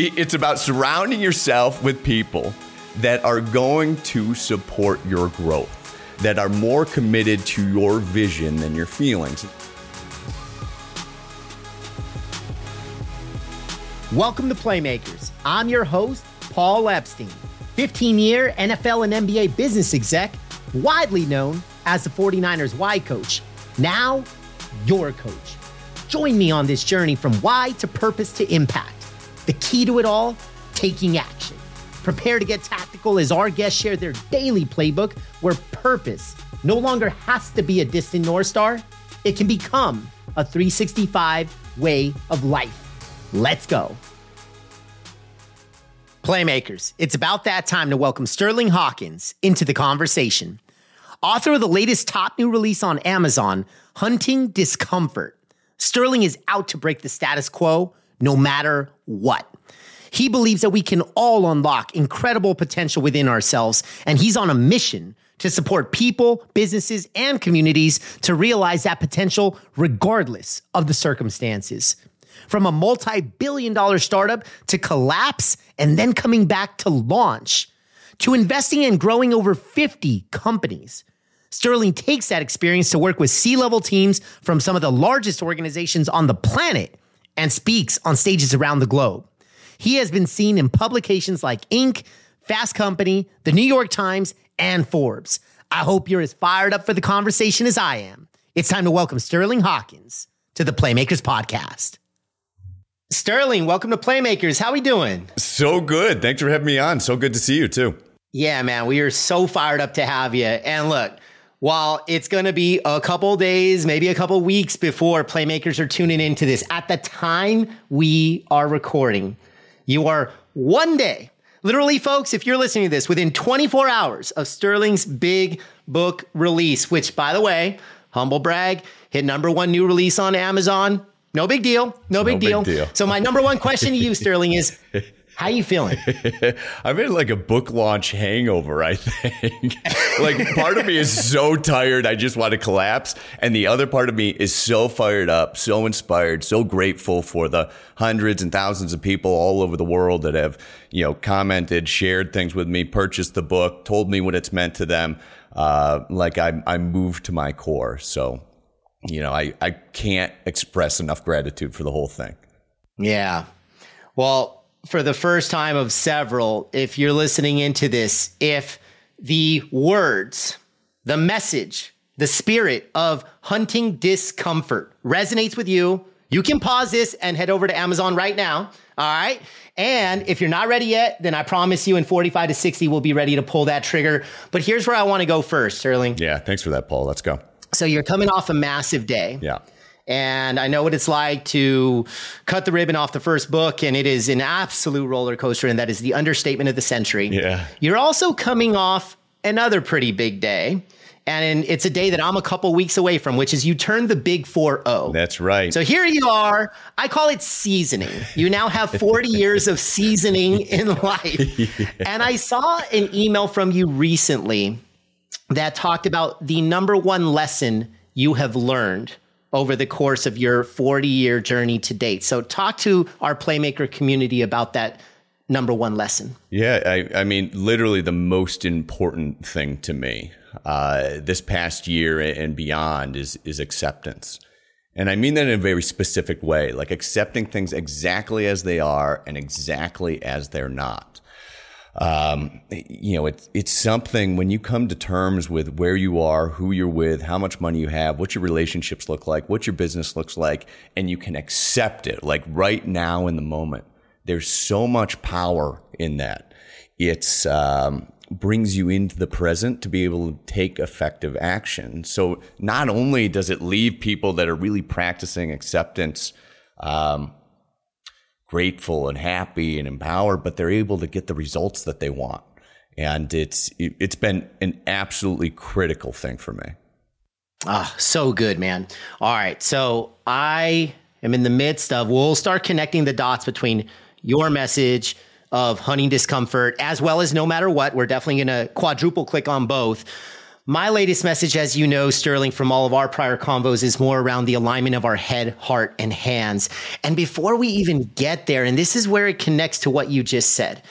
It's about surrounding yourself with people that are going to support your growth, that are more committed to your vision than your feelings. Welcome to Playmakers. I'm your host, Paul Epstein, 15 year NFL and NBA business exec, widely known as the 49ers Why Coach. Now, your coach. Join me on this journey from why to purpose to impact. The key to it all taking action. Prepare to get tactical as our guests share their daily playbook where purpose no longer has to be a distant North Star, it can become a 365 way of life. Let's go. Playmakers, it's about that time to welcome Sterling Hawkins into the conversation. Author of the latest top new release on Amazon, Hunting Discomfort. Sterling is out to break the status quo no matter what. He believes that we can all unlock incredible potential within ourselves, and he's on a mission to support people, businesses, and communities to realize that potential regardless of the circumstances from a multi billion dollar startup to collapse and then coming back to launch to investing and growing over 50 companies. Sterling takes that experience to work with C level teams from some of the largest organizations on the planet and speaks on stages around the globe. He has been seen in publications like Inc., Fast Company, The New York Times, and Forbes. I hope you're as fired up for the conversation as I am. It's time to welcome Sterling Hawkins to the Playmakers Podcast. Sterling, welcome to Playmakers. How are we doing? So good. Thanks for having me on. So good to see you too. Yeah, man, we are so fired up to have you. And look, while it's going to be a couple days, maybe a couple weeks before Playmakers are tuning into this, at the time we are recording, you are one day, literally, folks, if you're listening to this, within 24 hours of Sterling's big book release, which, by the way, humble brag, hit number one new release on Amazon no big deal. No big, no deal. big deal. So my number one question to you, Sterling, is how are you feeling? I'm in like a book launch hangover, I think. like part of me is so tired I just want to collapse. And the other part of me is so fired up, so inspired, so grateful for the hundreds and thousands of people all over the world that have, you know, commented, shared things with me, purchased the book, told me what it's meant to them. Uh, like I'm, I'm moved to my core. So you know, I, I can't express enough gratitude for the whole thing. Yeah. Well, for the first time of several, if you're listening into this, if the words, the message, the spirit of hunting discomfort resonates with you, you can pause this and head over to Amazon right now. All right. And if you're not ready yet, then I promise you in 45 to 60, we'll be ready to pull that trigger. But here's where I want to go first, Sterling. Yeah. Thanks for that, Paul. Let's go. So you're coming off a massive day. Yeah. And I know what it's like to cut the ribbon off the first book, and it is an absolute roller coaster, and that is the understatement of the century. Yeah. You're also coming off another pretty big day. And it's a day that I'm a couple weeks away from, which is you turn the big 4 0. That's right. So here you are. I call it seasoning. You now have 40 years of seasoning in life. Yeah. And I saw an email from you recently that talked about the number one lesson you have learned over the course of your 40 year journey to date. So, talk to our Playmaker community about that number one lesson. Yeah, I, I mean, literally the most important thing to me uh, this past year and beyond is is acceptance. And I mean that in a very specific way, like accepting things exactly as they are and exactly as they're not um, you know, it's it's something when you come to terms with where you are, who you're with, how much money you have, what your relationships look like, what your business looks like, and you can accept it like right now in the moment. There's so much power in that. It's um, brings you into the present to be able to take effective action. So not only does it leave people that are really practicing acceptance. Um, grateful and happy and empowered, but they're able to get the results that they want. And it's it's been an absolutely critical thing for me. Ah, so good, man. All right. So I am in the midst of we'll start connecting the dots between your message of hunting discomfort as well as no matter what. We're definitely gonna quadruple click on both. My latest message, as you know, Sterling, from all of our prior convos, is more around the alignment of our head, heart, and hands. And before we even get there, and this is where it connects to what you just said,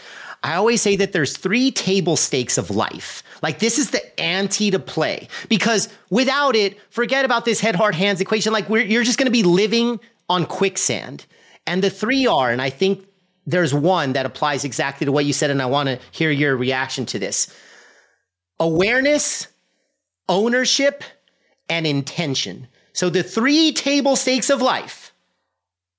I always say that there's three table stakes of life. Like this is the ante to play because without it, forget about this head, heart, hands equation. Like you're just going to be living on quicksand. And the three are, and I think there's one that applies exactly to what you said, and I want to hear your reaction to this awareness, ownership, and intention. So the three table stakes of life,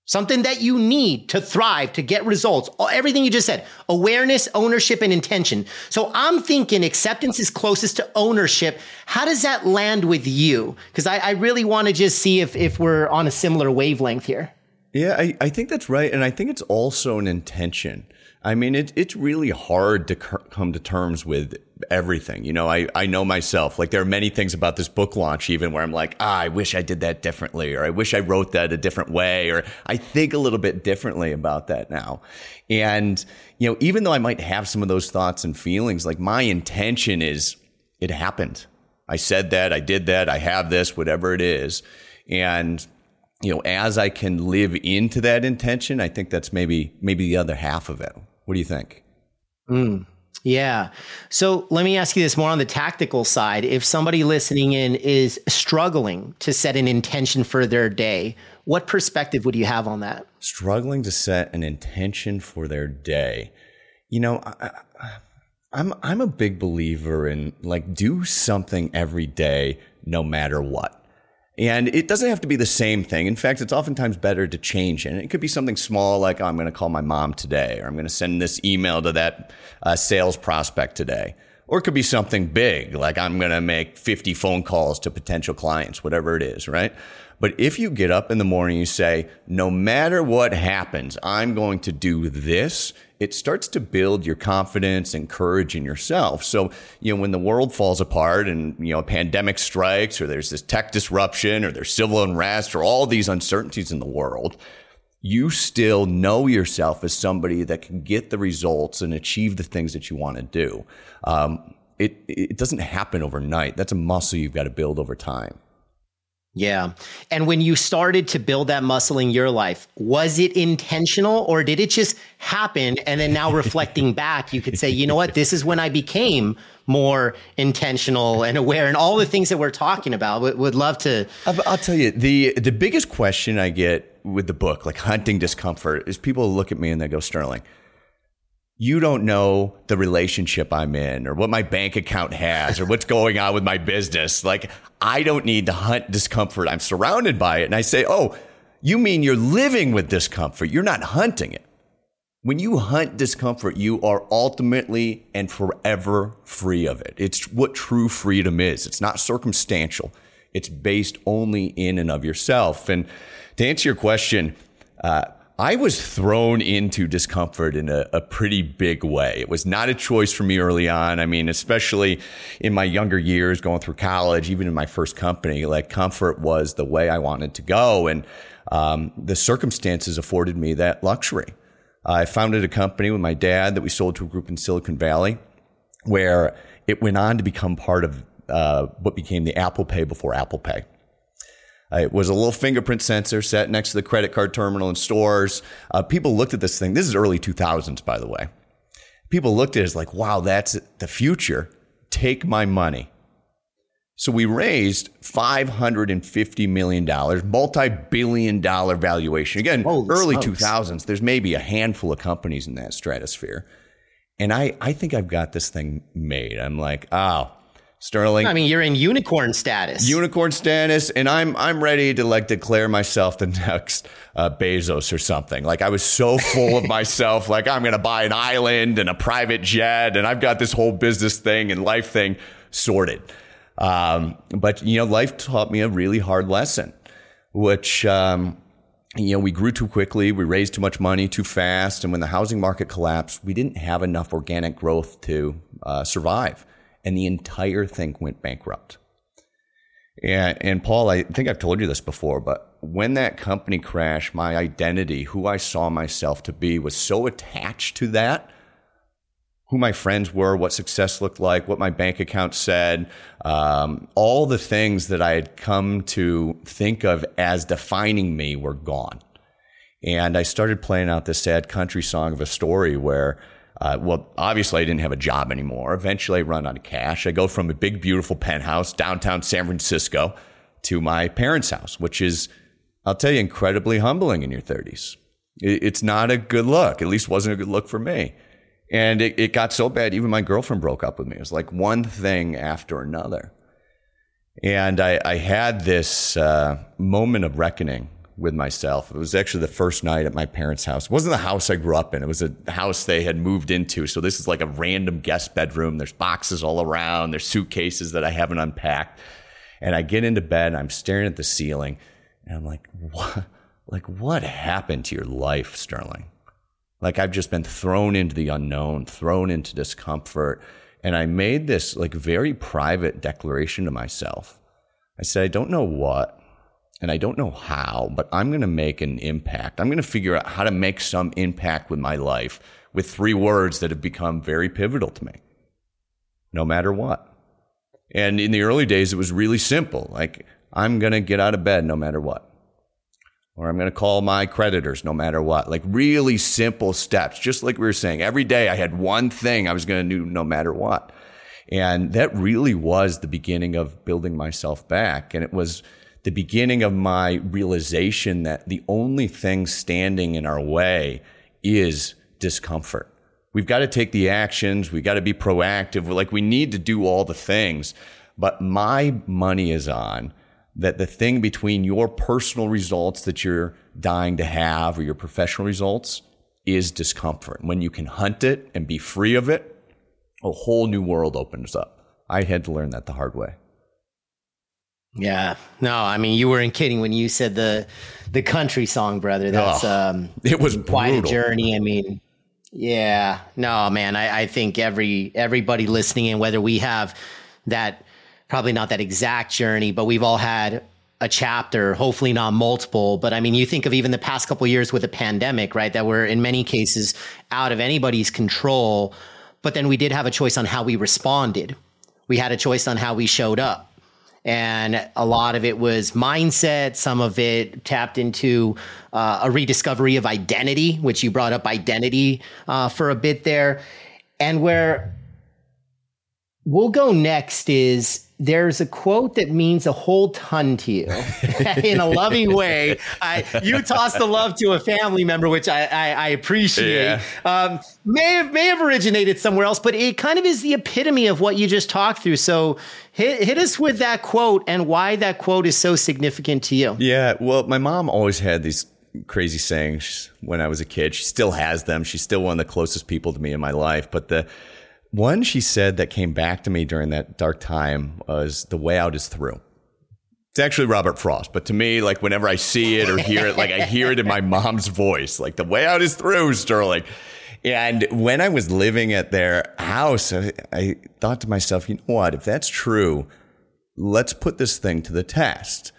something that you need to thrive, to get results, everything you just said, awareness, ownership, and intention. So I'm thinking acceptance is closest to ownership. How does that land with you? Because I, I, really want to just see if, if we're on a similar wavelength here. Yeah, I, I think that's right. And I think it's also an intention. I mean, it, it's really hard to come to terms with everything. You know, I, I know myself. Like, there are many things about this book launch, even where I'm like, ah, I wish I did that differently, or I wish I wrote that a different way, or I think a little bit differently about that now. And, you know, even though I might have some of those thoughts and feelings, like, my intention is it happened. I said that, I did that, I have this, whatever it is. And, you know, as I can live into that intention, I think that's maybe maybe the other half of it. What do you think? Mm, yeah. So let me ask you this more on the tactical side. If somebody listening in is struggling to set an intention for their day, what perspective would you have on that? Struggling to set an intention for their day. You know, I, I'm I'm a big believer in like do something every day no matter what. And it doesn't have to be the same thing. In fact, it's oftentimes better to change it. And it could be something small like, oh, I'm going to call my mom today, or I'm going to send this email to that uh, sales prospect today. Or it could be something big, like I'm going to make 50 phone calls to potential clients, whatever it is, right? But if you get up in the morning, you say, no matter what happens, I'm going to do this it starts to build your confidence and courage in yourself. So, you know, when the world falls apart and, you know, a pandemic strikes or there's this tech disruption or there's civil unrest or all these uncertainties in the world, you still know yourself as somebody that can get the results and achieve the things that you want to do. Um, it, it doesn't happen overnight. That's a muscle you've got to build over time. Yeah. And when you started to build that muscle in your life, was it intentional or did it just happen? And then now reflecting back, you could say, you know what? This is when I became more intentional and aware and all the things that we're talking about. Would, would love to. I'll tell you, the, the biggest question I get with the book, like hunting discomfort, is people look at me and they go, Sterling, you don't know the relationship I'm in or what my bank account has or what's going on with my business. Like, I don't need to hunt discomfort. I'm surrounded by it. And I say, Oh, you mean you're living with discomfort? You're not hunting it. When you hunt discomfort, you are ultimately and forever free of it. It's what true freedom is. It's not circumstantial. It's based only in and of yourself. And to answer your question, uh, I was thrown into discomfort in a, a, pretty big way. It was not a choice for me early on. I mean, especially in my younger years, going through college, even in my first company, like comfort was the way I wanted to go. And um, the circumstances afforded me that luxury. I founded a company with my dad that we sold to a group in Silicon Valley where it went on to become part of uh, what became the Apple Pay before Apple Pay. Uh, it was a little fingerprint sensor set next to the credit card terminal in stores. Uh, people looked at this thing. This is early 2000s, by the way. People looked at it as like, wow, that's the future. Take my money. So we raised $550 million, multi billion dollar valuation. Again, Holy early smokes. 2000s, there's maybe a handful of companies in that stratosphere. And I, I think I've got this thing made. I'm like, oh, Sterling. I mean, you're in unicorn status. Unicorn status, and I'm I'm ready to like declare myself the next uh, Bezos or something. Like I was so full of myself, like I'm gonna buy an island and a private jet, and I've got this whole business thing and life thing sorted. Um, but you know, life taught me a really hard lesson, which um, you know we grew too quickly, we raised too much money too fast, and when the housing market collapsed, we didn't have enough organic growth to uh, survive and the entire thing went bankrupt. And, and Paul, I think I've told you this before, but when that company crashed, my identity, who I saw myself to be, was so attached to that. who my friends were, what success looked like, what my bank account said, um, all the things that I had come to think of as defining me were gone. And I started playing out this sad country song of a story where, uh, well, obviously I didn't have a job anymore. Eventually I run out of cash. I go from a big, beautiful penthouse downtown San Francisco to my parents' house, which is, I'll tell you, incredibly humbling in your 30s. It's not a good look. At least wasn't a good look for me. And it, it got so bad, even my girlfriend broke up with me. It was like one thing after another. And I, I had this uh, moment of reckoning with myself. It was actually the first night at my parents' house. It wasn't the house I grew up in. It was a house they had moved into. So this is like a random guest bedroom. There's boxes all around. There's suitcases that I haven't unpacked. And I get into bed and I'm staring at the ceiling and I'm like, what? Like, what happened to your life, Sterling? Like I've just been thrown into the unknown, thrown into discomfort. And I made this like very private declaration to myself. I said, I don't know what and I don't know how, but I'm going to make an impact. I'm going to figure out how to make some impact with my life with three words that have become very pivotal to me, no matter what. And in the early days, it was really simple. Like, I'm going to get out of bed no matter what or I'm going to call my creditors no matter what. Like really simple steps, just like we were saying. Every day I had one thing I was going to do no matter what. And that really was the beginning of building myself back. And it was the beginning of my realization that the only thing standing in our way is discomfort. We've got to take the actions. We've got to be proactive. We're like, we need to do all the things. But my money is on that the thing between your personal results that you're dying to have or your professional results is discomfort. When you can hunt it and be free of it, a whole new world opens up. I had to learn that the hard way. Yeah. No, I mean you weren't kidding when you said the the country song, brother. That's oh, um it was brutal. quite a journey. I mean, yeah. No, man, I, I think every everybody listening in, whether we have that probably not that exact journey, but we've all had a chapter, hopefully not multiple. But I mean, you think of even the past couple years with the pandemic, right? That were in many cases out of anybody's control. But then we did have a choice on how we responded. We had a choice on how we showed up. And a lot of it was mindset. Some of it tapped into uh, a rediscovery of identity, which you brought up identity uh, for a bit there. And where we'll go next is there's a quote that means a whole ton to you in a loving way. I, you toss the love to a family member, which I, I, I appreciate. Yeah. Um, may have may have originated somewhere else, but it kind of is the epitome of what you just talked through. So hit hit us with that quote and why that quote is so significant to you. Yeah, well, my mom always had these crazy sayings when I was a kid. She still has them. She's still one of the closest people to me in my life, but the one she said that came back to me during that dark time was the way out is through. It's actually Robert Frost, but to me, like whenever I see it or hear it, like I hear it in my mom's voice, like the way out is through, Sterling. And when I was living at their house, I, I thought to myself, you know what? If that's true, let's put this thing to the test.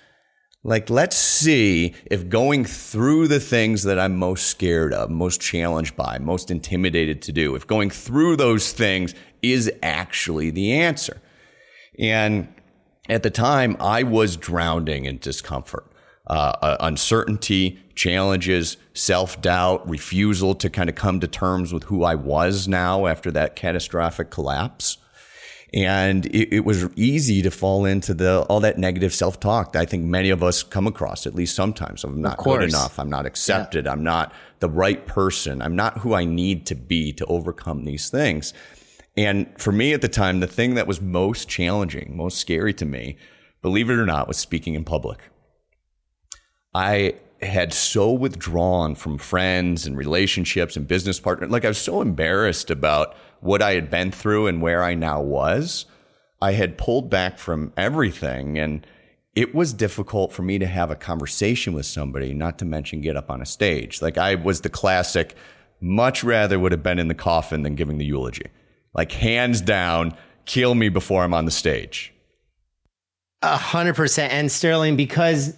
Like, let's see if going through the things that I'm most scared of, most challenged by, most intimidated to do, if going through those things is actually the answer. And at the time, I was drowning in discomfort, uh, uh uncertainty, challenges, self doubt, refusal to kind of come to terms with who I was now after that catastrophic collapse and it, it, was easy to fall into the all that negative self talk that I think many of us come across at least sometimes. I'm not good enough. I'm not accepted. Yeah. I'm not the right person. I'm not who I need to be to overcome these things. And for me at the time, the thing that was most challenging, most scary to me, believe it or not, was speaking in public. I had so withdrawn from friends and relationships and business partners. Like I was so embarrassed about what I had been through and where I now was, I had pulled back from everything. And it was difficult for me to have a conversation with somebody, not to mention get up on a stage. Like I was the classic, much rather would have been in the coffin than giving the eulogy. Like hands down, kill me before I'm on the stage. A hundred percent. And Sterling, because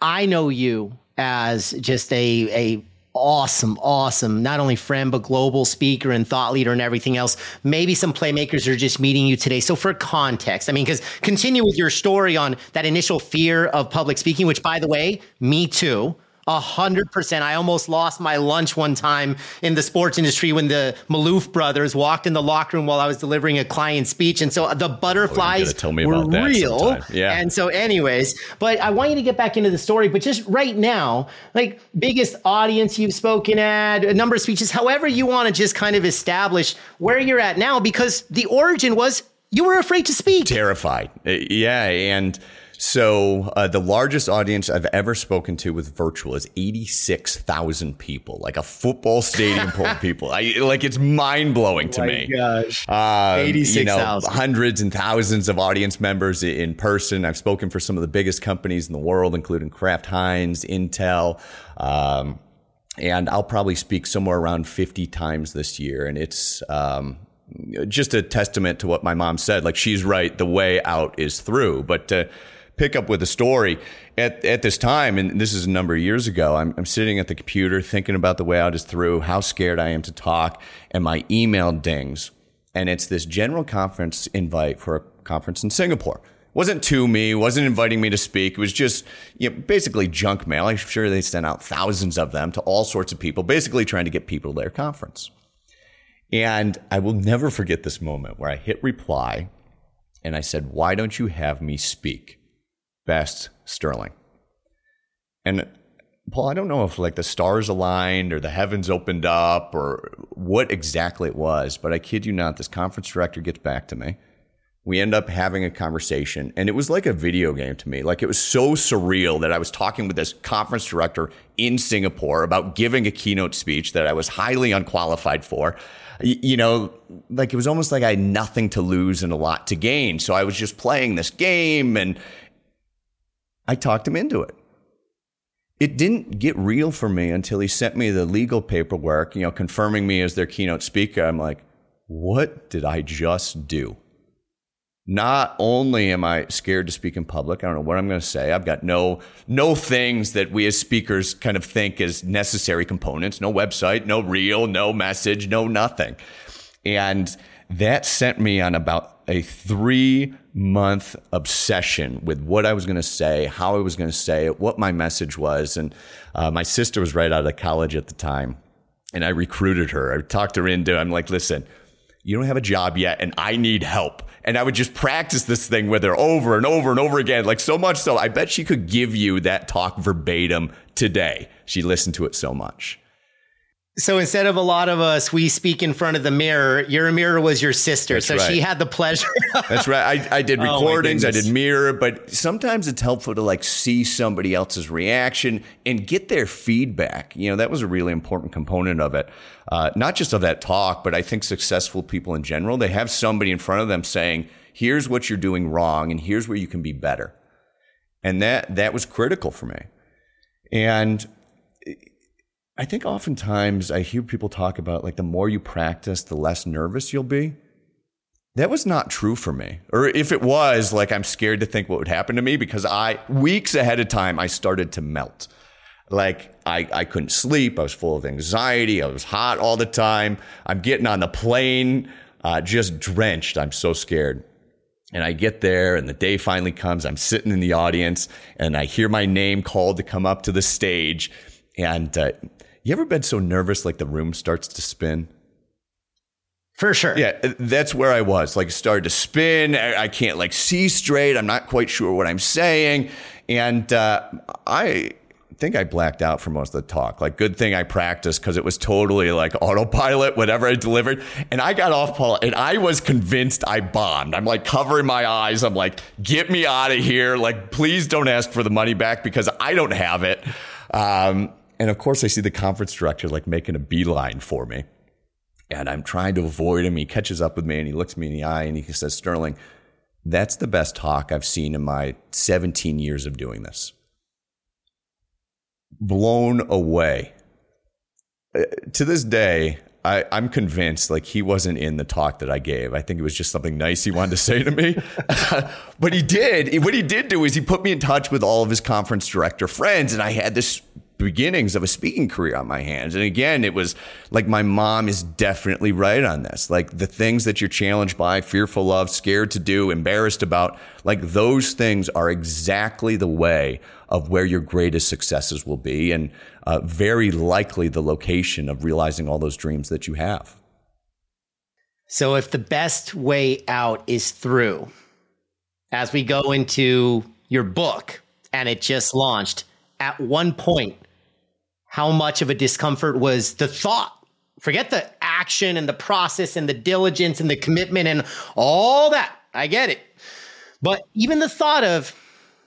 I know you as just a, a awesome, awesome, not only friend, but global speaker and thought leader and everything else. Maybe some playmakers are just meeting you today. So, for context, I mean, because continue with your story on that initial fear of public speaking, which, by the way, me too. A hundred percent. I almost lost my lunch one time in the sports industry when the Maloof brothers walked in the locker room while I was delivering a client speech, and so the butterflies oh, were real. Yeah. And so, anyways, but I want you to get back into the story. But just right now, like biggest audience you've spoken at, a number of speeches, however you want to just kind of establish where you're at now, because the origin was you were afraid to speak, terrified. Uh, yeah, and so uh, the largest audience I've ever spoken to with virtual is 86,000 people, like a football stadium full of people. I, like it's mind blowing to oh me. Gosh, um, 86,000. You know, hundreds and thousands of audience members in person. I've spoken for some of the biggest companies in the world, including Kraft Heinz, Intel. Um, and I'll probably speak somewhere around 50 times this year. And it's, um, just a testament to what my mom said. Like she's right, the way out is through. But uh, pick up with a story at, at this time, and this is a number of years ago, I'm, I'm sitting at the computer thinking about the way I just through, how scared I am to talk, and my email dings. And it's this general conference invite for a conference in Singapore. Wasn't to me, wasn't inviting me to speak. It was just you know, basically junk mail. I'm sure they sent out thousands of them to all sorts of people, basically trying to get people to their conference. And I will never forget this moment where I hit reply and I said, Why don't you have me speak? Best Sterling. And Paul, I don't know if like the stars aligned or the heavens opened up or what exactly it was, but I kid you not, this conference director gets back to me. We end up having a conversation, and it was like a video game to me. Like it was so surreal that I was talking with this conference director in Singapore about giving a keynote speech that I was highly unqualified for. You know, like it was almost like I had nothing to lose and a lot to gain. So I was just playing this game and I talked him into it. It didn't get real for me until he sent me the legal paperwork, you know, confirming me as their keynote speaker. I'm like, what did I just do? Not only am I scared to speak in public, I don't know what I'm going to say. I've got no no things that we as speakers kind of think as necessary components. No website, no reel, no message, no nothing. And that sent me on about a three month obsession with what I was going to say, how I was going to say it, what my message was. And uh, my sister was right out of college at the time. And I recruited her. I talked her into, I'm like, listen, you don't have a job yet and I need help. And I would just practice this thing with her over and over and over again. Like so much so, I bet she could give you that talk verbatim today. She listened to it so much. So instead of a lot of us, we speak in front of the mirror. Your mirror was your sister, That's so right. she had the pleasure. That's right. I, I did oh, recordings, oh I did mirror, but sometimes it's helpful to like see somebody else's reaction and get their feedback. You know, that was a really important component of it. Uh, not just of that talk, but I think successful people in general, they have somebody in front of them saying, "Here's what you're doing wrong, and here's where you can be better." And that that was critical for me. And I think oftentimes I hear people talk about like the more you practice, the less nervous you'll be. That was not true for me. Or if it was, like I'm scared to think what would happen to me because I, weeks ahead of time, I started to melt. Like I, I couldn't sleep. I was full of anxiety. I was hot all the time. I'm getting on the plane, uh, just drenched. I'm so scared. And I get there and the day finally comes. I'm sitting in the audience and I hear my name called to come up to the stage. And uh, you ever been so nervous like the room starts to spin? For sure. Yeah, that's where I was. Like, started to spin. I can't like see straight. I'm not quite sure what I'm saying, and uh, I think I blacked out for most of the talk. Like, good thing I practiced because it was totally like autopilot, whatever I delivered. And I got off Paul, and I was convinced I bombed. I'm like covering my eyes. I'm like, get me out of here. Like, please don't ask for the money back because I don't have it. Um, and of course, I see the conference director like making a beeline for me. And I'm trying to avoid him. He catches up with me and he looks me in the eye and he says, Sterling, that's the best talk I've seen in my 17 years of doing this. Blown away. Uh, to this day, I, am convinced like he wasn't in the talk that I gave. I think it was just something nice he wanted to say to me. but he did. What he did do is he put me in touch with all of his conference director friends, and I had this beginnings of a speaking career on my hands. And again, it was like my mom is definitely right on this. Like the things that you're challenged by, fearful of, scared to do, embarrassed about, like those things are exactly the way of where your greatest successes will be and uh, very likely the location of realizing all those dreams that you have. So if the best way out is through, as we go into your book and it just launched, at one point, how much of a discomfort was the thought? Forget the action and the process and the diligence and the commitment and all that. I get it. But even the thought of,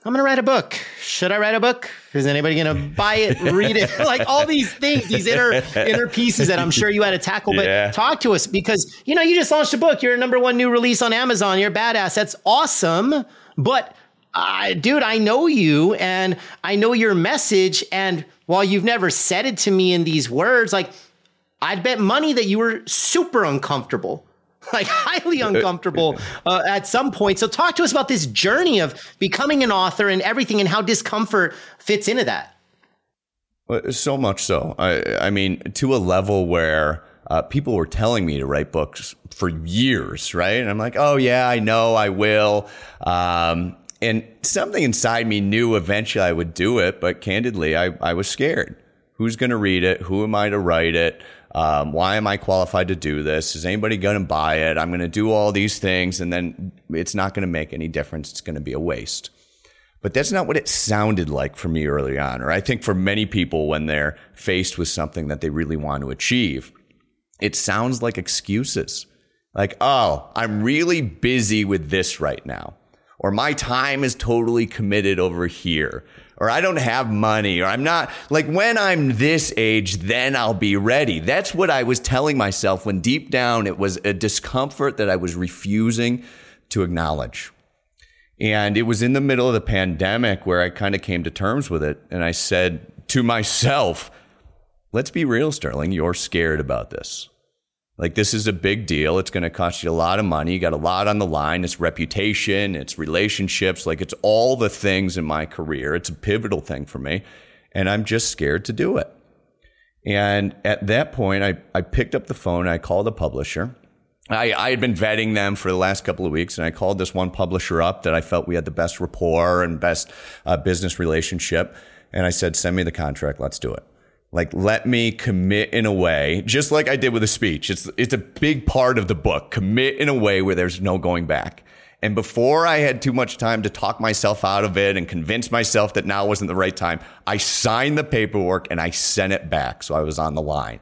I'm going to write a book. Should I write a book? Is anybody going to buy it, read it? like all these things, these inner inner pieces that I'm sure you had to tackle. But yeah. talk to us because you know you just launched a book. You're a number one new release on Amazon. You're badass. That's awesome. But uh, dude, I know you and I know your message. And while you've never said it to me in these words, like I'd bet money that you were super uncomfortable like highly uncomfortable uh, at some point. So talk to us about this journey of becoming an author and everything and how discomfort fits into that. So much so. I, I mean, to a level where uh, people were telling me to write books for years, right? And I'm like, oh, yeah, I know, I will. Um, and something inside me knew eventually I would do it, but candidly, I, I was scared. Who's going to read it? Who am I to write it? Um, why am I qualified to do this? Is anybody going to buy it? I'm going to do all these things, and then it's not going to make any difference. It's going to be a waste. But that's not what it sounded like for me early on, or I think for many people when they're faced with something that they really want to achieve. It sounds like excuses. Like, oh, I'm really busy with this right now. Or my time is totally committed over here or I don't have money, or I'm not like when I'm this age, then I'll be ready. That's what I was telling myself when deep down it was a discomfort that I was refusing to acknowledge. And it was in the middle of the pandemic where I kind of came to terms with it. And I said to myself, let's be real, Sterling, you're scared about this. Like this is a big deal. It's going to cost you a lot of money. You got a lot on the line. It's reputation, it's relationships, like it's all the things in my career. It's a pivotal thing for me. And I'm just scared to do it. And at that point, I, I picked up the phone. I called a publisher. I, I had been vetting them for the last couple of weeks, and I called this one publisher up that I felt we had the best rapport and best uh, business relationship. And I said, send me the contract. Let's do it. Like, let me commit in a way, just like I did with a speech. It's, it's a big part of the book. Commit in a way where there's no going back. And before I had too much time to talk myself out of it and convince myself that now wasn't the right time, I signed the paperwork and I sent it back. So I was on the line.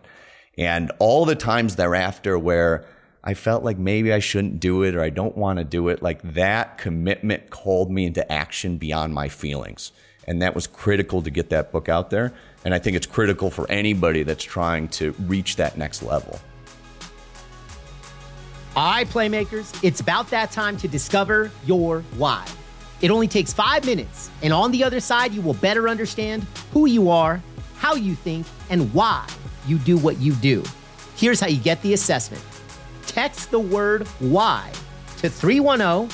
And all the times thereafter where I felt like maybe I shouldn't do it or I don't want to do it, like that commitment called me into action beyond my feelings. And that was critical to get that book out there. And I think it's critical for anybody that's trying to reach that next level. All right, Playmakers, it's about that time to discover your why. It only takes five minutes, and on the other side, you will better understand who you are, how you think, and why you do what you do. Here's how you get the assessment text the word why to 310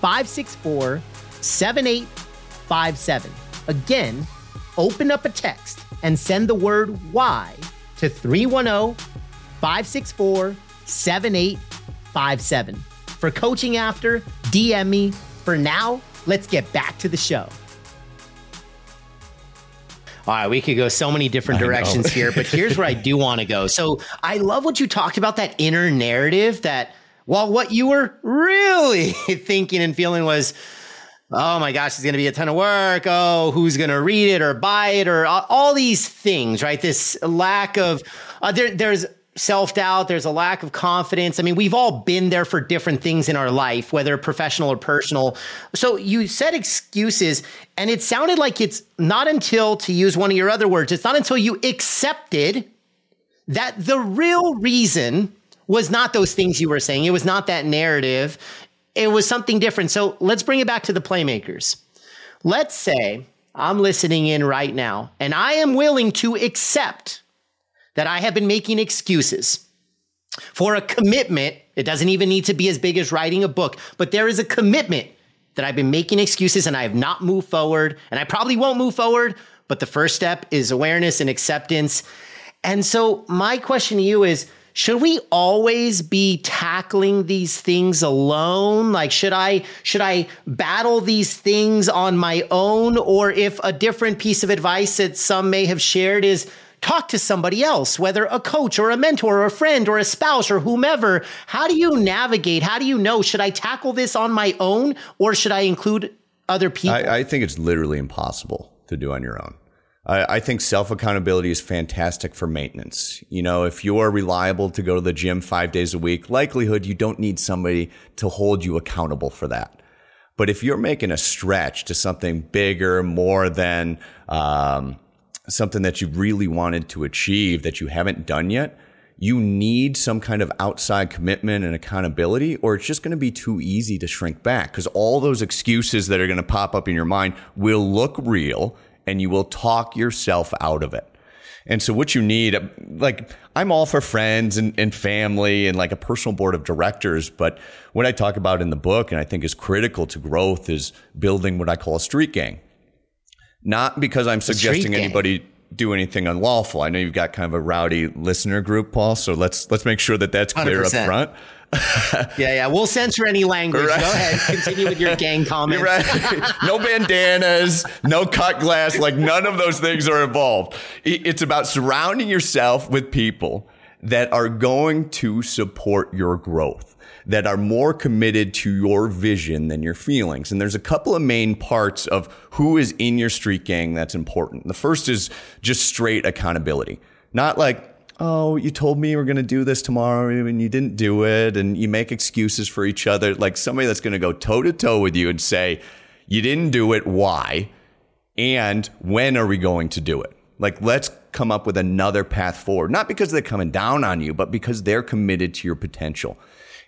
564 7857. Again, open up a text and send the word why to 310 564 7857. For coaching after, DM me. For now, let's get back to the show. All right, we could go so many different directions here, but here's where I do want to go. So I love what you talked about that inner narrative that while what you were really thinking and feeling was, oh my gosh, it's going to be a ton of work. Oh, who's going to read it or buy it or all these things, right? This lack of, uh, there, there's self doubt, there's a lack of confidence. I mean, we've all been there for different things in our life, whether professional or personal. So you said excuses, and it sounded like it's not until, to use one of your other words, it's not until you accepted that the real reason was not those things you were saying. It was not that narrative it was something different. So let's bring it back to the playmakers. Let's say I'm listening in right now and I am willing to accept that I have been making excuses for a commitment. It doesn't even need to be as big as writing a book, but there is a commitment that I've been making excuses and I have not moved forward and I probably won't move forward. but the first step is awareness and acceptance. And so, my question to you is should we always be tackling these things alone? Like should i should i battle these things on my own? Or if a different piece of advice that some may have shared is talk to somebody else whether a coach or a mentor or a friend or a spouse or whomever. How do you navigate? How do you know should i tackle this on my own or should i include other people? I, I think it's literally impossible to do on your own I, I think self accountability is fantastic for maintenance. You know, if you are reliable to go to the gym five days a week, likelihood you don't need somebody to hold you accountable for that. But if you're making a stretch to something bigger, more than um, something that you really wanted to achieve that you haven't done yet, you need some kind of outside commitment and accountability, or it's just going to be too easy to shrink back because all those excuses that are going to pop up in your mind will look real and you will talk yourself out of it. And so what you need, like I'm all for friends and, and, family and like a personal board of directors. But what I talk about in the book and I think is critical to growth is building what I call a street gang. Not because I'm suggesting anybody do anything unlawful. I know you've got kind of a rowdy listener group, Paul. So let's let's make sure that that's clear 100%. up front. yeah, yeah. We'll censor any language. Right. Go ahead. Continue with your gang comments. Right. no bandanas, no cut glass. Like none of those things are involved. It's about surrounding yourself with people that are going to support your growth, that are more committed to your vision than your feelings. And there's a couple of main parts of who is in your street gang that's important. The first is just straight accountability. Not like, oh, you told me were going to do this tomorrow and you didn't do it. And you make excuses for each other. Like somebody that's going to go toe to toe with you and say, you didn't do it. Why? And when are we going to do it? Like, let's come up with another path forward. Not because they're coming down on you, but because they're committed to your potential.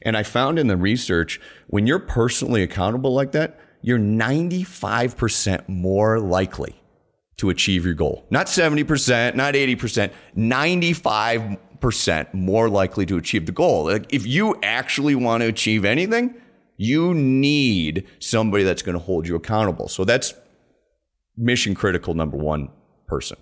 And I found in the research, when you're personally accountable like that, you're 95% more likely to achieve your goal. Not 70%, not 80%, 95% more likely to achieve the goal. Like if you actually want to achieve anything, you need somebody that's going to hold you accountable. So that's mission critical number one person.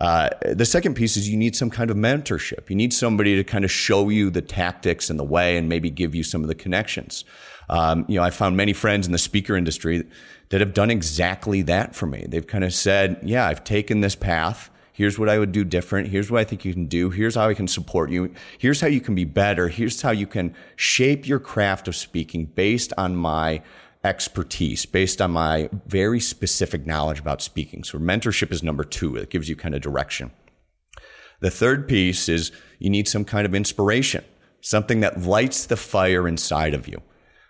Uh, the second piece is you need some kind of mentorship. You need somebody to kind of show you the tactics and the way and maybe give you some of the connections. Um, you know, I found many friends in the speaker industry that have done exactly that for me. They've kind of said, yeah, I've taken this path. Here's what I would do different. Here's what I think you can do. Here's how I can support you. Here's how you can be better. Here's how you can shape your craft of speaking based on my expertise, based on my very specific knowledge about speaking. So mentorship is number two. It gives you kind of direction. The third piece is you need some kind of inspiration, something that lights the fire inside of you.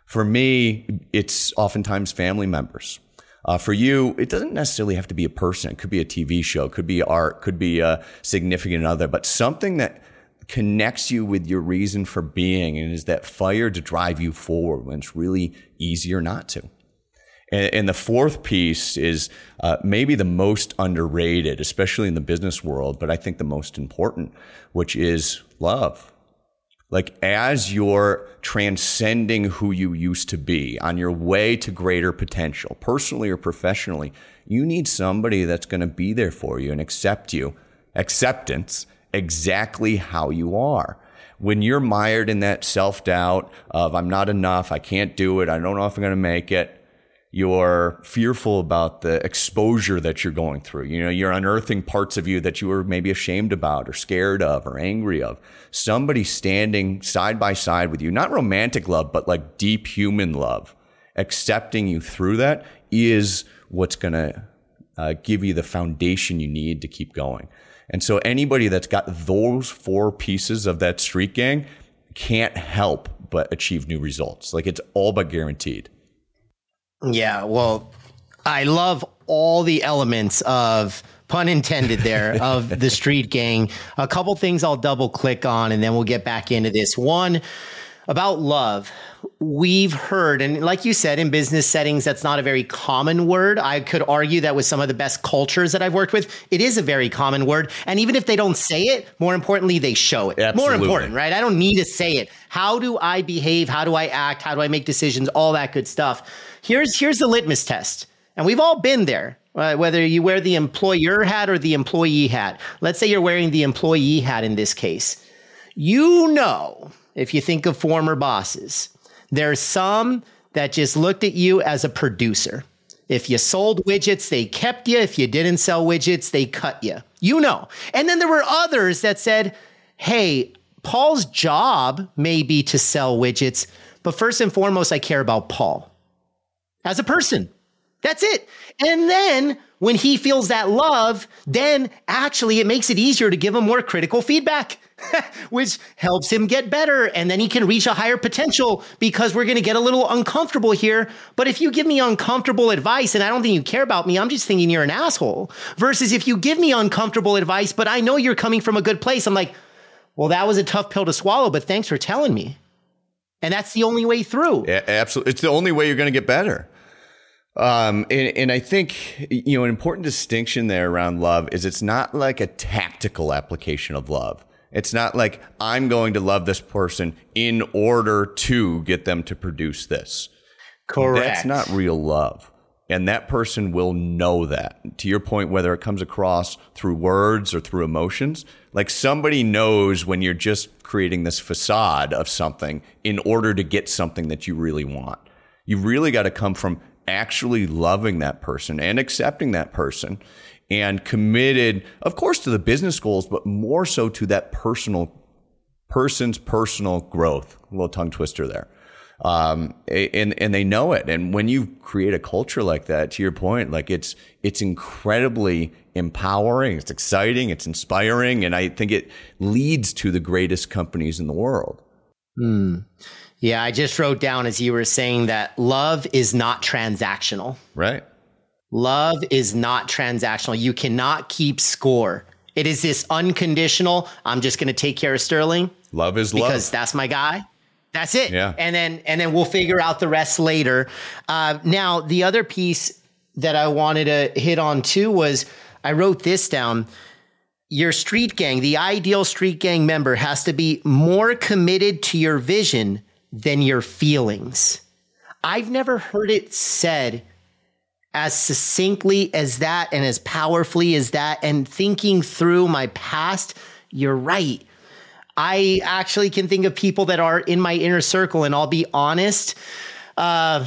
For me, it's oftentimes family members. Uh, for you, it doesn't necessarily have to be a person. It could be a TV show, could be art, could be a significant other, but something that connects you with your reason for being and is that fire to drive you forward when it's really easier not to. And, and the fourth piece is uh, maybe the most underrated, especially in the business world, but I think the most important, which is love. Like as you're transcending who you used to be on your way to greater potential, personally or professionally, you need somebody that's going to be there for you and accept you, acceptance exactly how you are. When you're mired in that self doubt of I'm not enough, I can't do it, I don't know if I'm going to make it, you're fearful about the exposure that you're going through. You know, you're unearthing parts of you that you were maybe ashamed about or scared of or angry of. Somebody standing side by side with you, not romantic love, but like deep human love, accepting you through that is what's going to uh, give you the foundation you need to keep going. And so anybody that's got those four pieces of that street gang can't help but achieve new results. Like it's all but guaranteed. Yeah, well, I love all the elements of pun intended there of the street gang. A couple things I'll double click on and then we'll get back into this. One about love. We've heard, and like you said, in business settings, that's not a very common word. I could argue that with some of the best cultures that I've worked with, it is a very common word. And even if they don't say it, more importantly, they show it. Absolutely. More important, right? I don't need to say it. How do I behave? How do I act? How do I make decisions? All that good stuff Here's here's the litmus test. And we've all been there, uh, whether you wear the employer hat or the employee hat. Let's say you're wearing the employee hat in this case. You know, if you think of former bosses, there's some that just looked at you as a producer. If you sold widgets, they kept you. If you didn't sell widgets, they cut you. You know. And then there were others that said, hey, Paul's job may be to sell widgets, but first and foremost, I care about Paul as a person. That's it. And then when he feels that love, then actually it makes it easier to give him more critical feedback. which helps him get better. And then he can reach a higher potential because we're going to get a little uncomfortable here. But if you give me uncomfortable advice and I don't think you care about me, I'm just thinking you're an asshole. Versus if you give me uncomfortable advice, but I know you're coming from a good place, I'm like, well, that was a tough pill to swallow, but thanks for telling me. And that's the only way through. Yeah, absolutely. It's the only way you're going to get better. Um, and, and I think, you know, an important distinction there around love is it's not like a tactical application of love. It's not like I'm going to love this person in order to get them to produce this. Correct. That's not real love. And that person will know that. To your point, whether it comes across through words or through emotions, like somebody knows when you're just creating this facade of something in order to get something that you really want. You really got to come from actually loving that person and accepting that person and committed, of course, to the business goals, but more so to that personal person's personal growth. A little tongue twister there. Um, and, and they know it. And when you create a culture like that, to your point, like it's, it's incredibly empowering. It's exciting. It's inspiring. And I think it leads to the greatest companies in the world. Hmm. Yeah. I just wrote down as you were saying that love is not transactional. Right. Love is not transactional. You cannot keep score. It is this unconditional. I'm just going to take care of Sterling. Love is love. Because that's my guy. That's it. Yeah. And then and then we'll figure out the rest later. Uh, now the other piece that I wanted to hit on too was I wrote this down. Your street gang, the ideal street gang member, has to be more committed to your vision than your feelings. I've never heard it said as succinctly as that and as powerfully as that and thinking through my past, you're right. I actually can think of people that are in my inner circle, and I'll be honest, uh,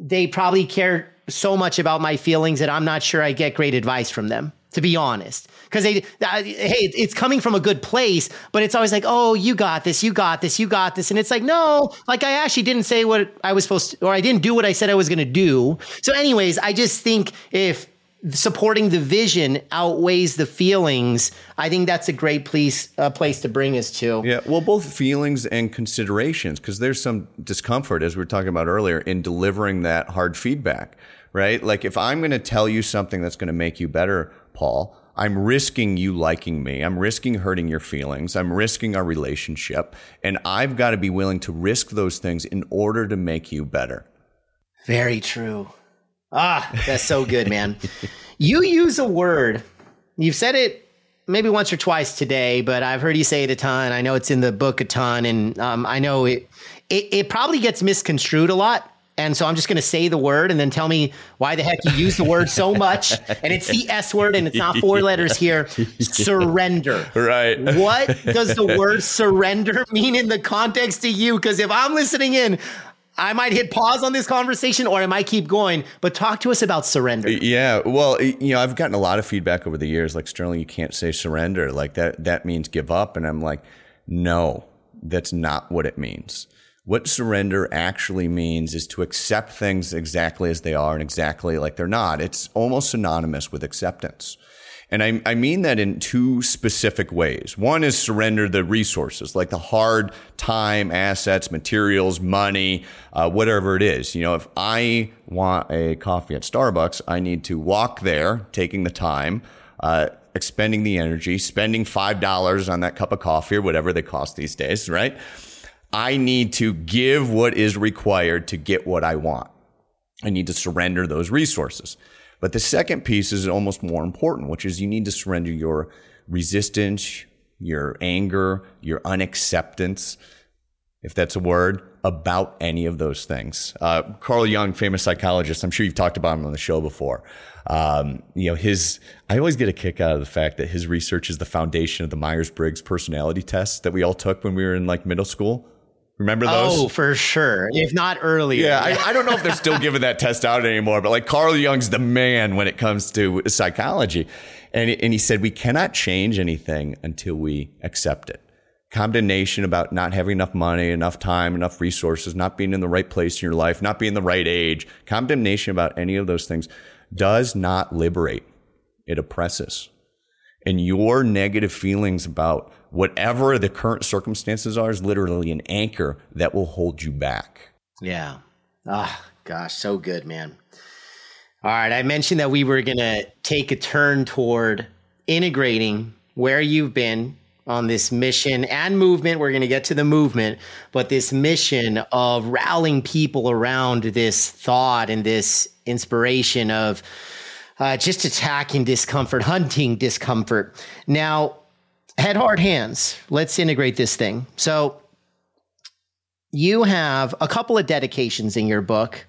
they probably care so much about my feelings that I'm not sure I get great advice from them to be honest. Because they, uh, hey, it's coming from a good place, but it's always like, oh, you got this, you got this, you got this. And it's like, no, like I actually didn't say what I was supposed to, or I didn't do what I said I was going to do. So, anyways, I just think if supporting the vision outweighs the feelings, I think that's a great place, uh, place to bring us to. Yeah, well, both feelings and considerations, because there's some discomfort, as we were talking about earlier, in delivering that hard feedback, right? Like if I'm going to tell you something that's going to make you better, Paul, I'm risking you liking me. I'm risking hurting your feelings. I'm risking our relationship. And I've got to be willing to risk those things in order to make you better. Very true. Ah, that's so good, man. you use a word. You've said it maybe once or twice today, but I've heard you say it a ton. I know it's in the book a ton, and um, I know it, it. It probably gets misconstrued a lot. And so I'm just going to say the word and then tell me why the heck you use the word so much. And it's the S word and it's not four letters here. Surrender. Right. What does the word surrender mean in the context to you? Because if I'm listening in, I might hit pause on this conversation or I might keep going, but talk to us about surrender. Yeah. Well, you know, I've gotten a lot of feedback over the years like Sterling, you can't say surrender. Like that that means give up and I'm like, "No, that's not what it means." What surrender actually means is to accept things exactly as they are and exactly like they're not. It's almost synonymous with acceptance. And I, I, mean that in two specific ways. One is surrender the resources, like the hard time, assets, materials, money, uh, whatever it is. You know, if I want a coffee at Starbucks, I need to walk there, taking the time, uh, expending the energy, spending $5 on that cup of coffee or whatever they cost these days, right? I need to give what is required to get what I want. I need to surrender those resources. But the second piece is almost more important, which is you need to surrender your resistance, your anger, your unacceptance. if that's a word, about any of those things. Uh, Carl Jung, famous psychologist, I'm sure you've talked about him on the show before. Um, you know, his, I always get a kick out of the fact that his research is the foundation of the Myers Briggs personality test that we all took when we were in like middle school. Remember oh, those? Oh, for sure. If not earlier. Yeah, I, I, don't know if they're still giving that test out anymore, but like Carl Jung's the man when it comes to psychology. And, and he said, we cannot change anything until we accept it. Condemnation about not having enough money, enough time, enough resources, not being in the right place in your life, not being the right age, condemnation about any of those things does not liberate. It oppresses. And your negative feelings about whatever the current circumstances are is literally an anchor that will hold you back. Yeah. Ah, oh, gosh, so good, man. All right, I mentioned that we were going to take a turn toward integrating where you've been on this mission and movement. We're going to get to the movement, but this mission of rallying people around this thought and this inspiration of uh, just attacking discomfort, hunting discomfort. Now, head, hard, hands. Let's integrate this thing. So, you have a couple of dedications in your book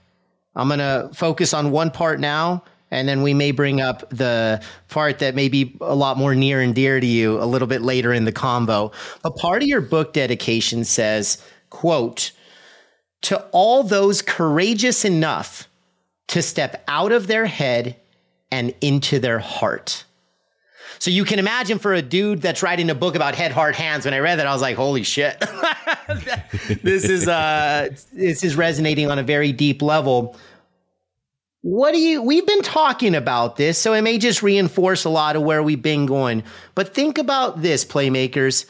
I'm going to focus on one part now, and then we may bring up the part that may be a lot more near and dear to you a little bit later in the convo. A part of your book dedication says, quote, to all those courageous enough to step out of their head and into their heart. So you can imagine for a dude that's writing a book about head, heart, hands. When I read that, I was like, "Holy shit, this is uh, this is resonating on a very deep level." What do you? We've been talking about this, so it may just reinforce a lot of where we've been going. But think about this, playmakers.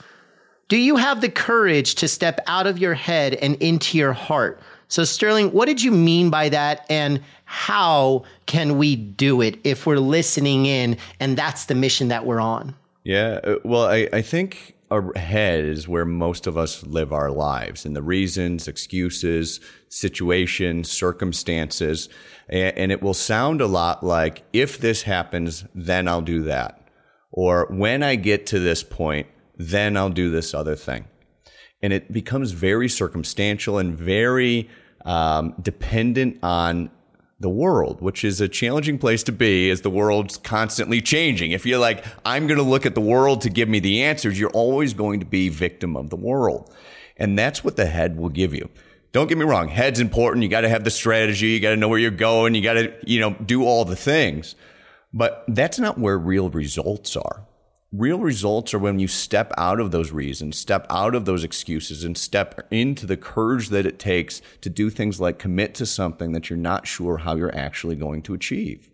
Do you have the courage to step out of your head and into your heart? So, Sterling, what did you mean by that? And how can we do it if we're listening in and that's the mission that we're on? Yeah. Uh, well, I, I think our head is where most of us live our lives and the reasons, excuses, situations, circumstances. And, and it will sound a lot like if this happens, then I'll do that. Or when I get to this point, then I'll do this other thing and it becomes very circumstantial and very um, dependent on the world, which is a challenging place to be as the world's constantly changing. If you're like, I'm going to look at the world to give me the answers, you're always going to be victim of the world. And that's what the head will give you. Don't get me wrong. Head's important. You got to have the strategy. You got to know where you're going. You got to, you know, do all the things. But that's not where real results are. Real results are when you step out of those reasons, step out of those excuses, and step into the courage that it takes to do things like commit to something that you're not sure how you're actually going to achieve.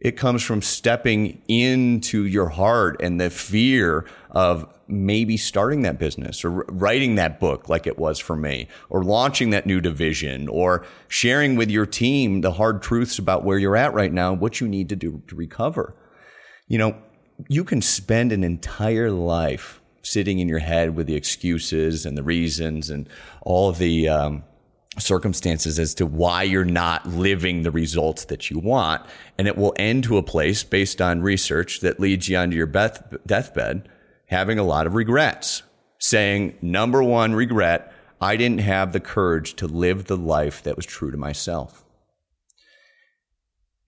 It comes from stepping into your heart and the fear of maybe starting that business or writing that book like it was for me or launching that new division or sharing with your team the hard truths about where you're at right now, what you need to do to recover. You know, you can spend an entire life sitting in your head with the excuses and the reasons and all the um, circumstances as to why you're not living the results that you want. And it will end to a place based on research that leads you onto your death, deathbed having a lot of regrets, saying, number one regret, I didn't have the courage to live the life that was true to myself.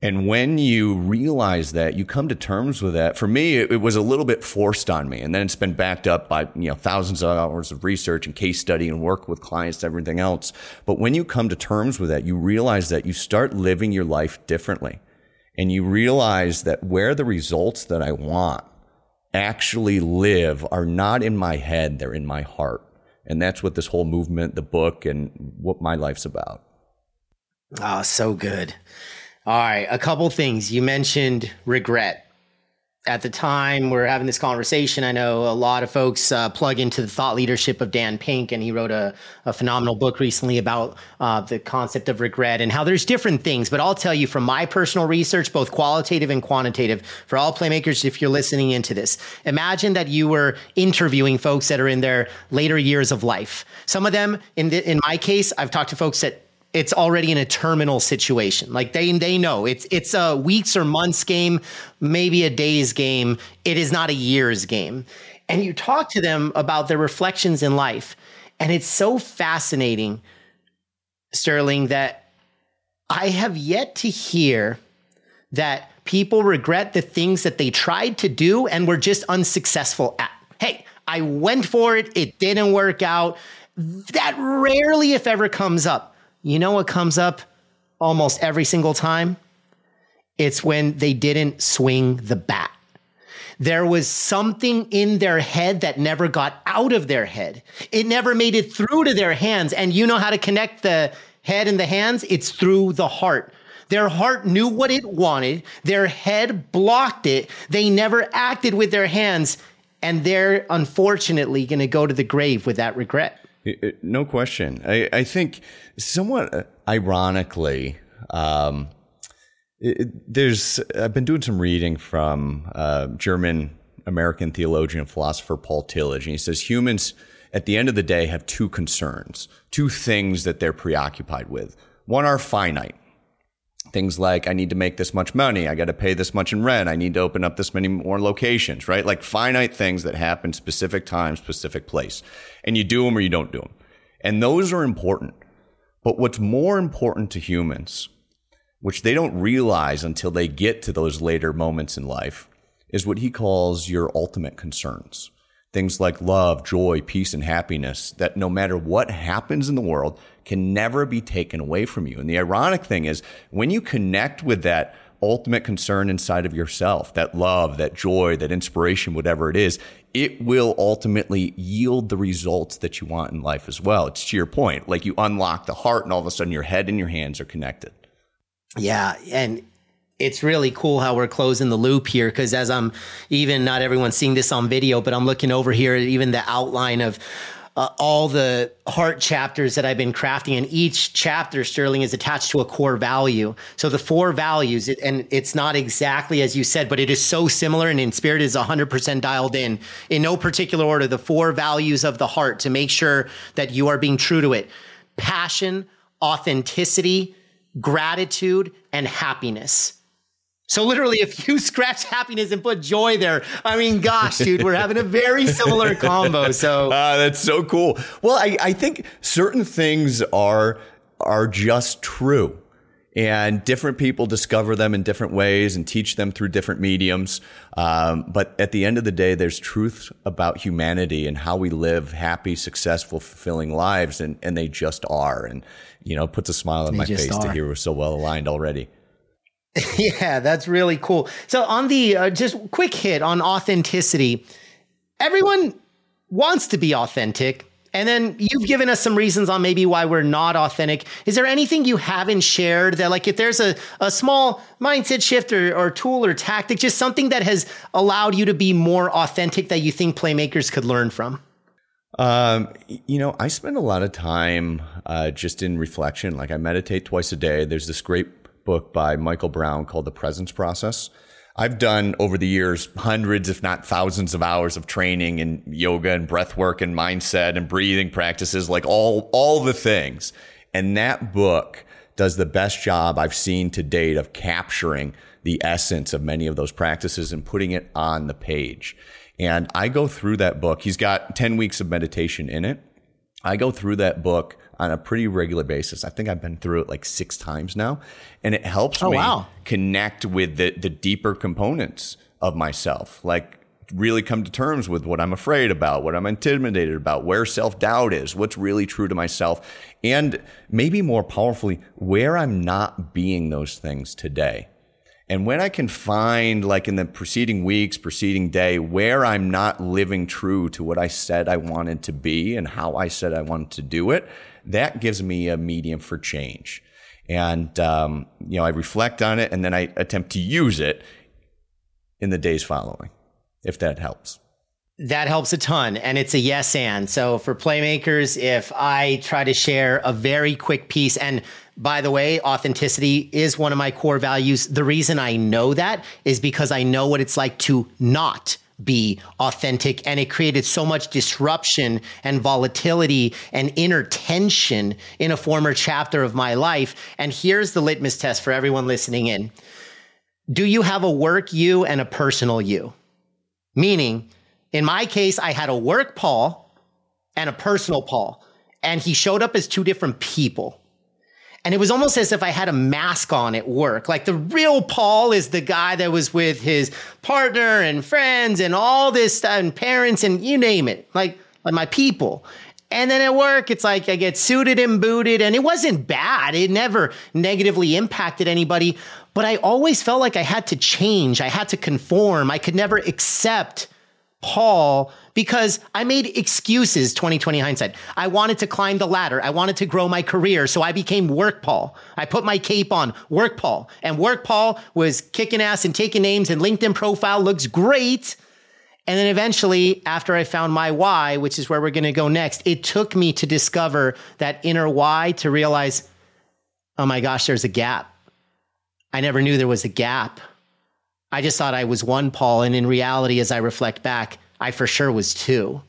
And when you realize that, you come to terms with that. For me, it, it, was a little bit forced on me, and then it's been backed up by you know thousands of hours of research and case study and work with clients, and everything else. But when you come to terms with that, you realize that you start living your life differently, and you realize that where the results that I want actually live are not in my head; they're in my heart, and that's what this whole movement, the book, and what my life's about. Oh, so good. All right, a couple things. You mentioned regret. At the time we're having this conversation, I know a lot of folks uh, plug into the thought leadership of Dan Pink, and he wrote a, a phenomenal book recently about uh, the concept of regret and how there's different things. But I'll tell you from my personal research, both qualitative and quantitative, for all playmakers, if you're listening into this, imagine that you were interviewing folks that are in their later years of life. Some of them, in the, in my case, I've talked to folks that it's already in a terminal situation. Like they they know it's it's a weeks or months game, maybe a days game. It is not a years game. And you talk to them about their reflections in life. And it's so fascinating, Sterling, that I have yet to hear that people regret the things that they tried to do and were just unsuccessful at. Hey, I went for it, it didn't work out. That rarely, if ever, comes up. You know what comes up almost every single time? It's when they didn't swing the bat. There was something in their head that never got out of their head. It never made it through to their hands. And you know how to connect the head and the hands? It's through the heart. Their heart knew what it wanted. Their head blocked it. They never acted with their hands. And they're unfortunately going to go to the grave with that regret. No question. I, I think somewhat ironically, um, it, there's I've been doing some reading from uh, German American theologian and philosopher Paul Tillich, and he says humans at the end of the day have two concerns, two things that they're preoccupied with. One are finite. Things like I need to make this much money, I got to pay this much in rent, I need to open up this many more locations, right? Like finite things that happen specific time, specific place. And you do them or you don't do them. And those are important. But what's more important to humans which they don't realize until they get to those later moments in life, is what he calls your ultimate concerns. Things like love, joy, peace, and happiness that no matter what happens in the world can never be taken away from you. And the ironic thing is when you connect with that ultimate concern inside of yourself, that love, that joy, that inspiration, whatever it is, it will ultimately yield the results that you want in life as well. It's to your point, like you unlock the heart and all of a sudden your head and your hands are connected. Yeah, and it's really cool how we're closing the loop here because as I'm even not everyone's seeing this on video, but I'm looking over here at even the outline of uh, all the heart chapters that I've been crafting, and each chapter, Sterling, is attached to a core value. So the four values, and it's not exactly as you said, but it is so similar, and in spirit is 100% dialed in, in no particular order. The four values of the heart to make sure that you are being true to it: passion, authenticity, gratitude, and happiness. So literally, if you scratch happiness and put joy there, I mean, gosh, dude, we're having a very similar combo. So uh, that's so cool. Well, I, I think certain things are are just true. And different people discover them in different ways and teach them through different mediums. Um, but at the end of the day, there's truth about humanity and how we live happy, successful, fulfilling lives. And, and they just are. And, you know, puts a smile on they my face are. to hear we're so well aligned already. yeah, that's really cool. So on the uh, just quick hit on authenticity, everyone wants to be authentic. And then you've given us some reasons on maybe why we're not authentic. Is there anything you haven't shared that, like, if there's a, a small mindset shift or, or tool or tactic, just something that has allowed you to be more authentic that you think playmakers could learn from? Um, you know, I spend a lot of time uh, just in reflection. Like I meditate twice a day. There's this great book by Michael Brown called The Presence Process. I've done over the years hundreds, if not thousands of hours of training in yoga and breath work and mindset and breathing practices, like all, all the things. And that book does the best job I've seen to date of capturing the essence of many of those practices and putting it on the page. And I go through that book. He's got 10 weeks of meditation in it. I go through that book on a pretty regular basis. I think I've been through it like six times now. And it helps oh, me wow. connect with the, the deeper components of myself. Like really come to terms with what I'm afraid about, what I'm intimidated about, where self doubt is, what's really true to myself. And maybe more powerfully, where I'm not being those things today. And when I can find, like in the preceding weeks, preceding day, where I'm not living true to what I said I wanted to be and how I said I wanted to do it, that gives me a medium for change. And, um, you know, I reflect on it and then I attempt to use it in the days following, if that helps. That helps a ton. And it's a yes and. So for playmakers, if I try to share a very quick piece, and by the way, authenticity is one of my core values. The reason I know that is because I know what it's like to not be authentic. And it created so much disruption and volatility and inner tension in a former chapter of my life. And here's the litmus test for everyone listening in Do you have a work you and a personal you? Meaning, in my case, I had a work Paul and a personal Paul. And he showed up as two different people. And it was almost as if I had a mask on at work. Like the real Paul is the guy that was with his partner and friends and all this stuff and parents and you name it, like, like my people. And then at work, it's like I get suited and booted, and it wasn't bad. It never negatively impacted anybody, but I always felt like I had to change. I had to conform. I could never accept Paul because I made excuses 2020 hindsight. I wanted to climb the ladder. I wanted to grow my career. So I became work Paul. I put my cape on work Paul and work Paul was kicking ass and taking names and LinkedIn profile looks great. And then eventually, after I found my why, which is where we're going to go next, it took me to discover that inner why to realize, oh my gosh, there's a gap. I never knew there was a gap. I just thought I was one Paul. And in reality, as I reflect back, I for sure was two.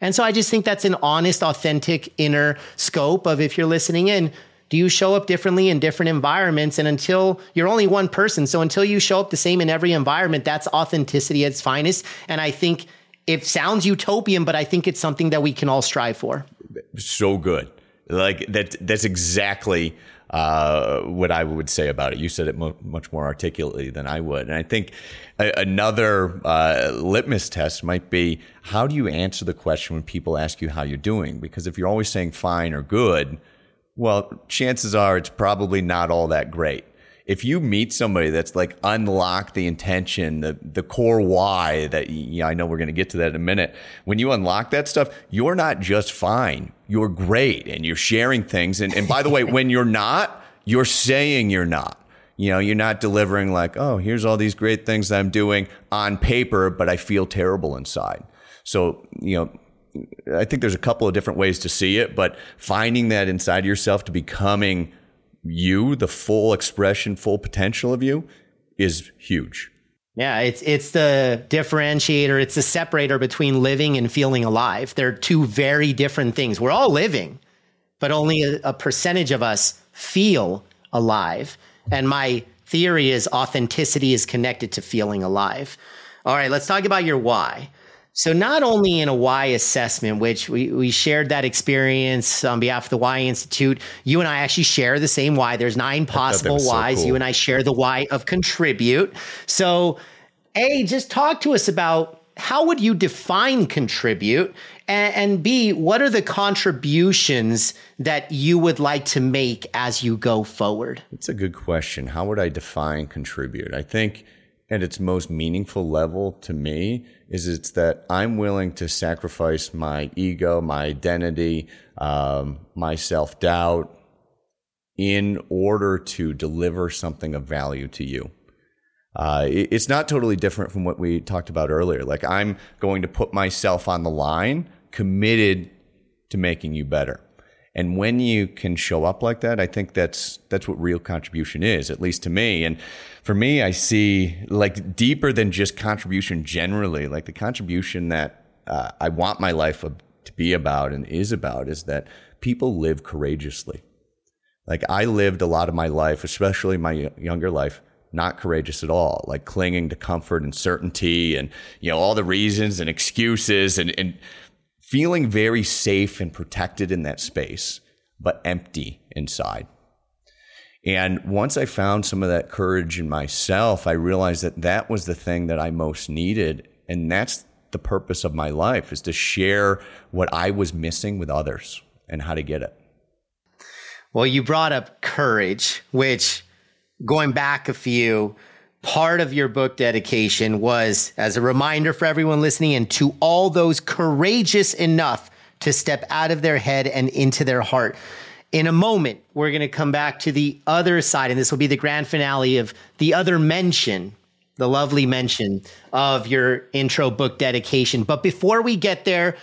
And so I just think that's an honest, authentic inner scope of if you're listening in, do you show up differently in different environments? And until you're only one person, so until you show up the same in every environment, that's authenticity at its finest. And I think it sounds utopian, but I think it's something that we can all strive for. So good. Like that, that's exactly uh, what I would say about it. You said it mo- much more articulately than I would. And I think a- another uh, litmus test might be how do you answer the question when people ask you how you're doing? Because if you're always saying fine or good, well, chances are it's probably not all that great. If you meet somebody that's like unlocked the intention, the, the core why that, I know we're going to get to that in a minute. When you unlock that stuff, you're not just fine. You're great and you're sharing things. And, and by the way, when you're not, you're saying you're not. You know, you're not delivering like, oh, here's all these great things that I'm doing on paper, but I feel terrible inside. So, you know, I think there's a couple of different ways to see it, but finding that inside yourself to becoming you, the full expression, full potential of you is huge. Yeah, it's it's the differentiator, it's the separator between living and feeling alive. They're two very different things. We're all living, but only a, a percentage of us feel alive. And my theory is authenticity is connected to feeling alive. All right, let's talk about your why. So not only in a why assessment, which we, we shared that experience on behalf of the Why Institute, you and I actually share the same why. There's nine possible whys. So cool. You and I share the why of contribute. So A, just talk to us about how would you define contribute? And, and B, what are the contributions that you would like to make as you go forward? It's a good question. How would I define contribute? I think at its most meaningful level to me is it's that I'm willing to sacrifice my ego, my identity, um, my self doubt in order to deliver something of value to you. Uh, it's not totally different from what we talked about earlier. Like I'm going to put myself on the line, committed to making you better. And when you can show up like that, I think that's that's what real contribution is, at least to me. And for me, I see like deeper than just contribution generally. Like the contribution that uh, I want my life to be about and is about is that people live courageously. Like I lived a lot of my life, especially my younger life, not courageous at all, like clinging to comfort and certainty and, you know, all the reasons and excuses and, and feeling very safe and protected in that space, but empty inside. And once I found some of that courage in myself, I realized that that was the thing that I most needed. And that's the purpose of my life is to share what I was missing with others and how to get it. Well, you brought up courage, which going back a few, part of your book dedication was as a reminder for everyone listening and to all those courageous enough to step out of their head and into their heart. In a moment, we're going to come back to the other side, and this will be the grand finale of the other mention, the lovely mention of your intro book dedication. But before we get there,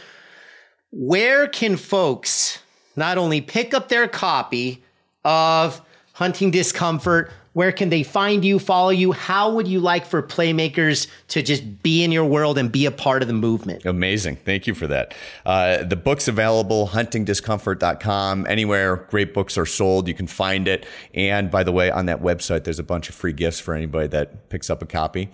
where can folks not only pick up their copy of Hunting Discomfort, where can they find you, follow you? How would you like for playmakers to just be in your world and be a part of the movement? Amazing. Thank you for that. Uh, the book's available, huntingdiscomfort.com. Anywhere great books are sold, you can find it. And by the way, on that website, there's a bunch of free gifts for anybody that picks up a copy.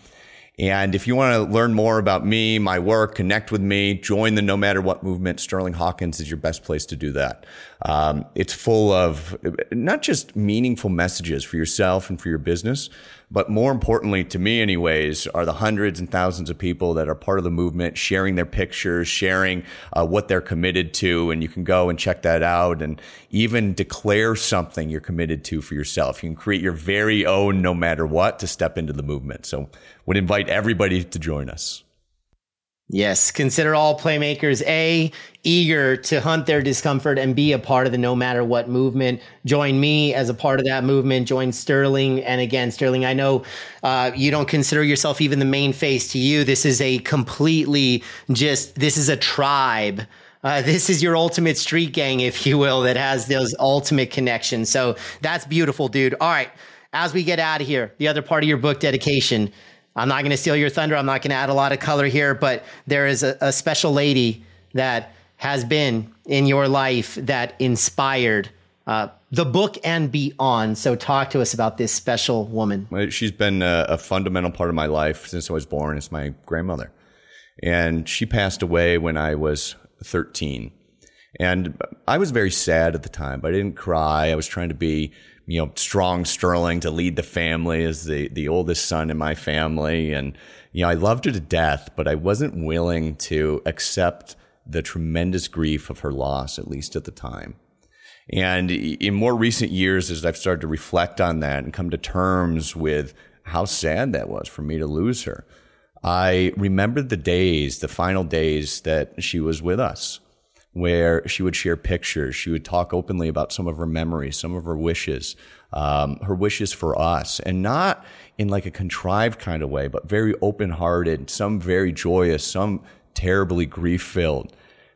And if you want to learn more about me, my work, connect with me, join the No Matter What movement, Sterling Hawkins is your best place to do that. Um, it's full of not just meaningful messages for yourself and for your business, but more importantly, to me, anyways, are the hundreds and thousands of people that are part of the movement, sharing their pictures, sharing uh, what they're committed to. And you can go and check that out and even declare something you're committed to for yourself. You can create your very own no matter what to step into the movement. So would invite everybody to join us. Yes, consider all playmakers A, eager to hunt their discomfort and be a part of the no matter what movement. Join me as a part of that movement. Join Sterling. And again, Sterling, I know uh, you don't consider yourself even the main face to you. This is a completely just, this is a tribe. Uh, this is your ultimate street gang, if you will, that has those ultimate connections. So that's beautiful, dude. All right. As we get out of here, the other part of your book dedication, I'm not going to steal your thunder. I'm not going to add a lot of color here, but there is a, a special lady that has been in your life that inspired uh, the book and beyond. So, talk to us about this special woman. She's been a, a, fundamental part of my life since I was born. It's my grandmother. And she passed away when I was 13. And I was very sad at the time, but I didn't cry. I was trying to be you know, strong Sterling to lead the family as the, the oldest son in my family. And, you know, I loved her to death, but I wasn't willing to accept the tremendous grief of her loss, at least at the time. And in more recent years, as I've started to reflect on that and come to terms with how sad that was for me to lose her, I remembered the days, the final days that she was with us where she would share pictures. She would talk openly about some of her memories, some of her wishes, um, her wishes for us, and not in like a contrived kind of way, but very open hearted, some very joyous, some terribly grief filled.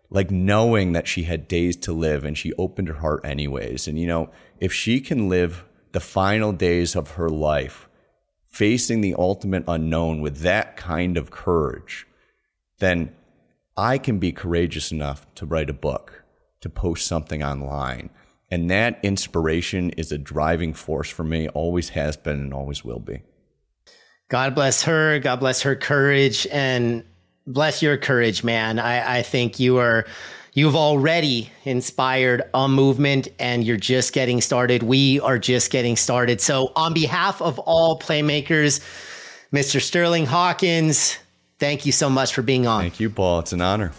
Like knowing that she had days to live and she opened her heart anyways. And you know, if she can live the final days of her life facing the ultimate unknown with that kind of courage, then I can be courageous enough to write a book, to post something online. And that inspiration is a driving force for me, always has been and always will be. God bless her. God bless her courage and bless your courage, man. I, I think you are you've already inspired a movement and you're just getting started. We are just getting started. So on behalf of all playmakers, Mr. Sterling Hawkins, Thank you so much for being on. Thank you, Paul. It's an honor.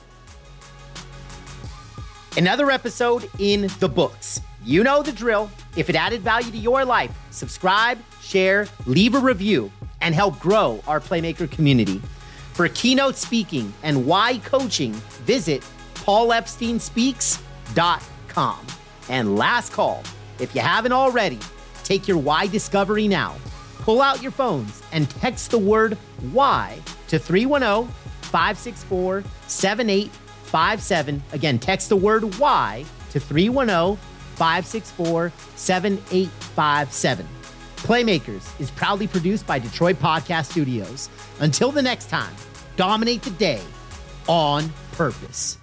Another episode in the books. You know the drill. If it added value to your life, subscribe, share, leave a review, and help grow our Playmaker community. For keynote speaking and why coaching, visit paulepsteinspeaks.com. And last call, if you haven't already, take your why discovery now. Pull out your phones and text the word why to 310 564 7857. Again, text the word why to 310 564 7857. Playmakers is proudly produced by Detroit Podcast Studios. Until the next time, dominate the day on purpose.